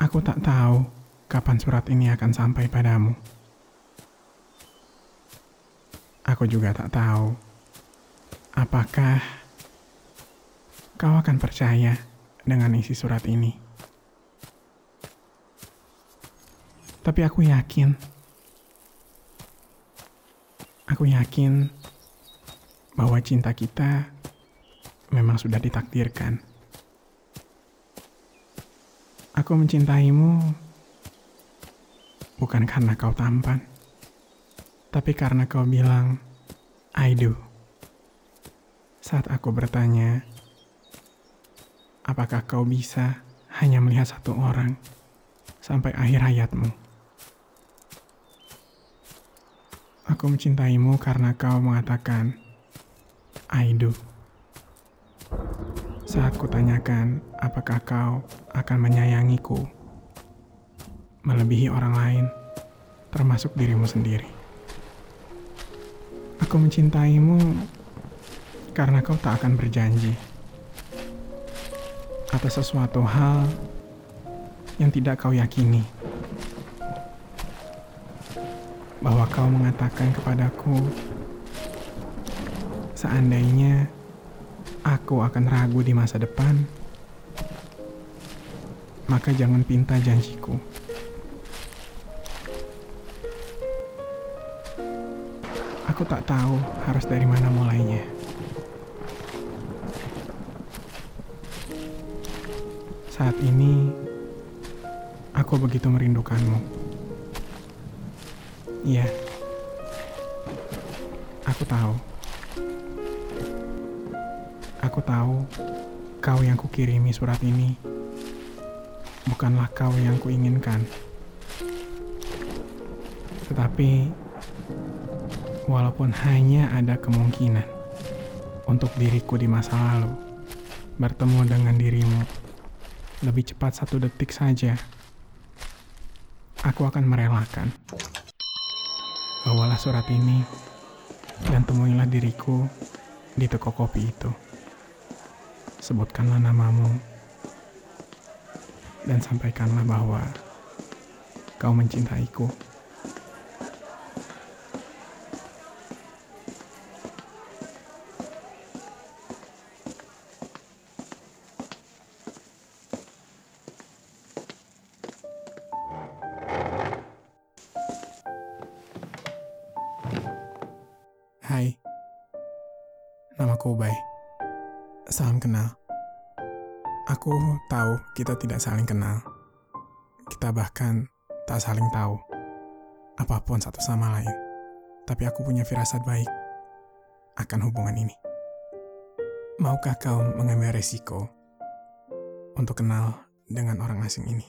Aku tak tahu kapan surat ini akan sampai padamu. Aku juga tak tahu apakah kau akan percaya dengan isi surat ini. Tapi aku yakin, aku yakin bahwa cinta kita memang sudah ditakdirkan. Aku mencintaimu bukan karena kau tampan, tapi karena kau bilang I do. Saat aku bertanya, apakah kau bisa hanya melihat satu orang sampai akhir hayatmu? Aku mencintaimu karena kau mengatakan I do. Saat kutanyakan apakah kau akan menyayangiku melebihi orang lain, termasuk dirimu sendiri. Aku mencintaimu karena kau tak akan berjanji atas sesuatu hal yang tidak kau yakini. Bahwa kau mengatakan kepadaku, seandainya aku akan ragu di masa depan, maka jangan pinta janjiku. Aku tak tahu harus dari mana mulainya. Saat ini, aku begitu merindukanmu. Iya, aku tahu. Aku tahu kau yang kukirimi surat ini bukanlah kau yang kuinginkan. Tetapi, walaupun hanya ada kemungkinan untuk diriku di masa lalu bertemu dengan dirimu lebih cepat satu detik saja, aku akan merelakan. Bawalah surat ini dan temuilah diriku di toko kopi itu. Sebutkanlah namamu dan sampaikanlah bahwa kau mencintaiku. Hai, namaku Ubay. Salam kenal. Aku tahu kita tidak saling kenal. Kita bahkan tak saling tahu apa pun satu sama lain. Tapi aku punya firasat baik akan hubungan ini. Maukah kau mengambil resiko untuk kenal dengan orang asing ini?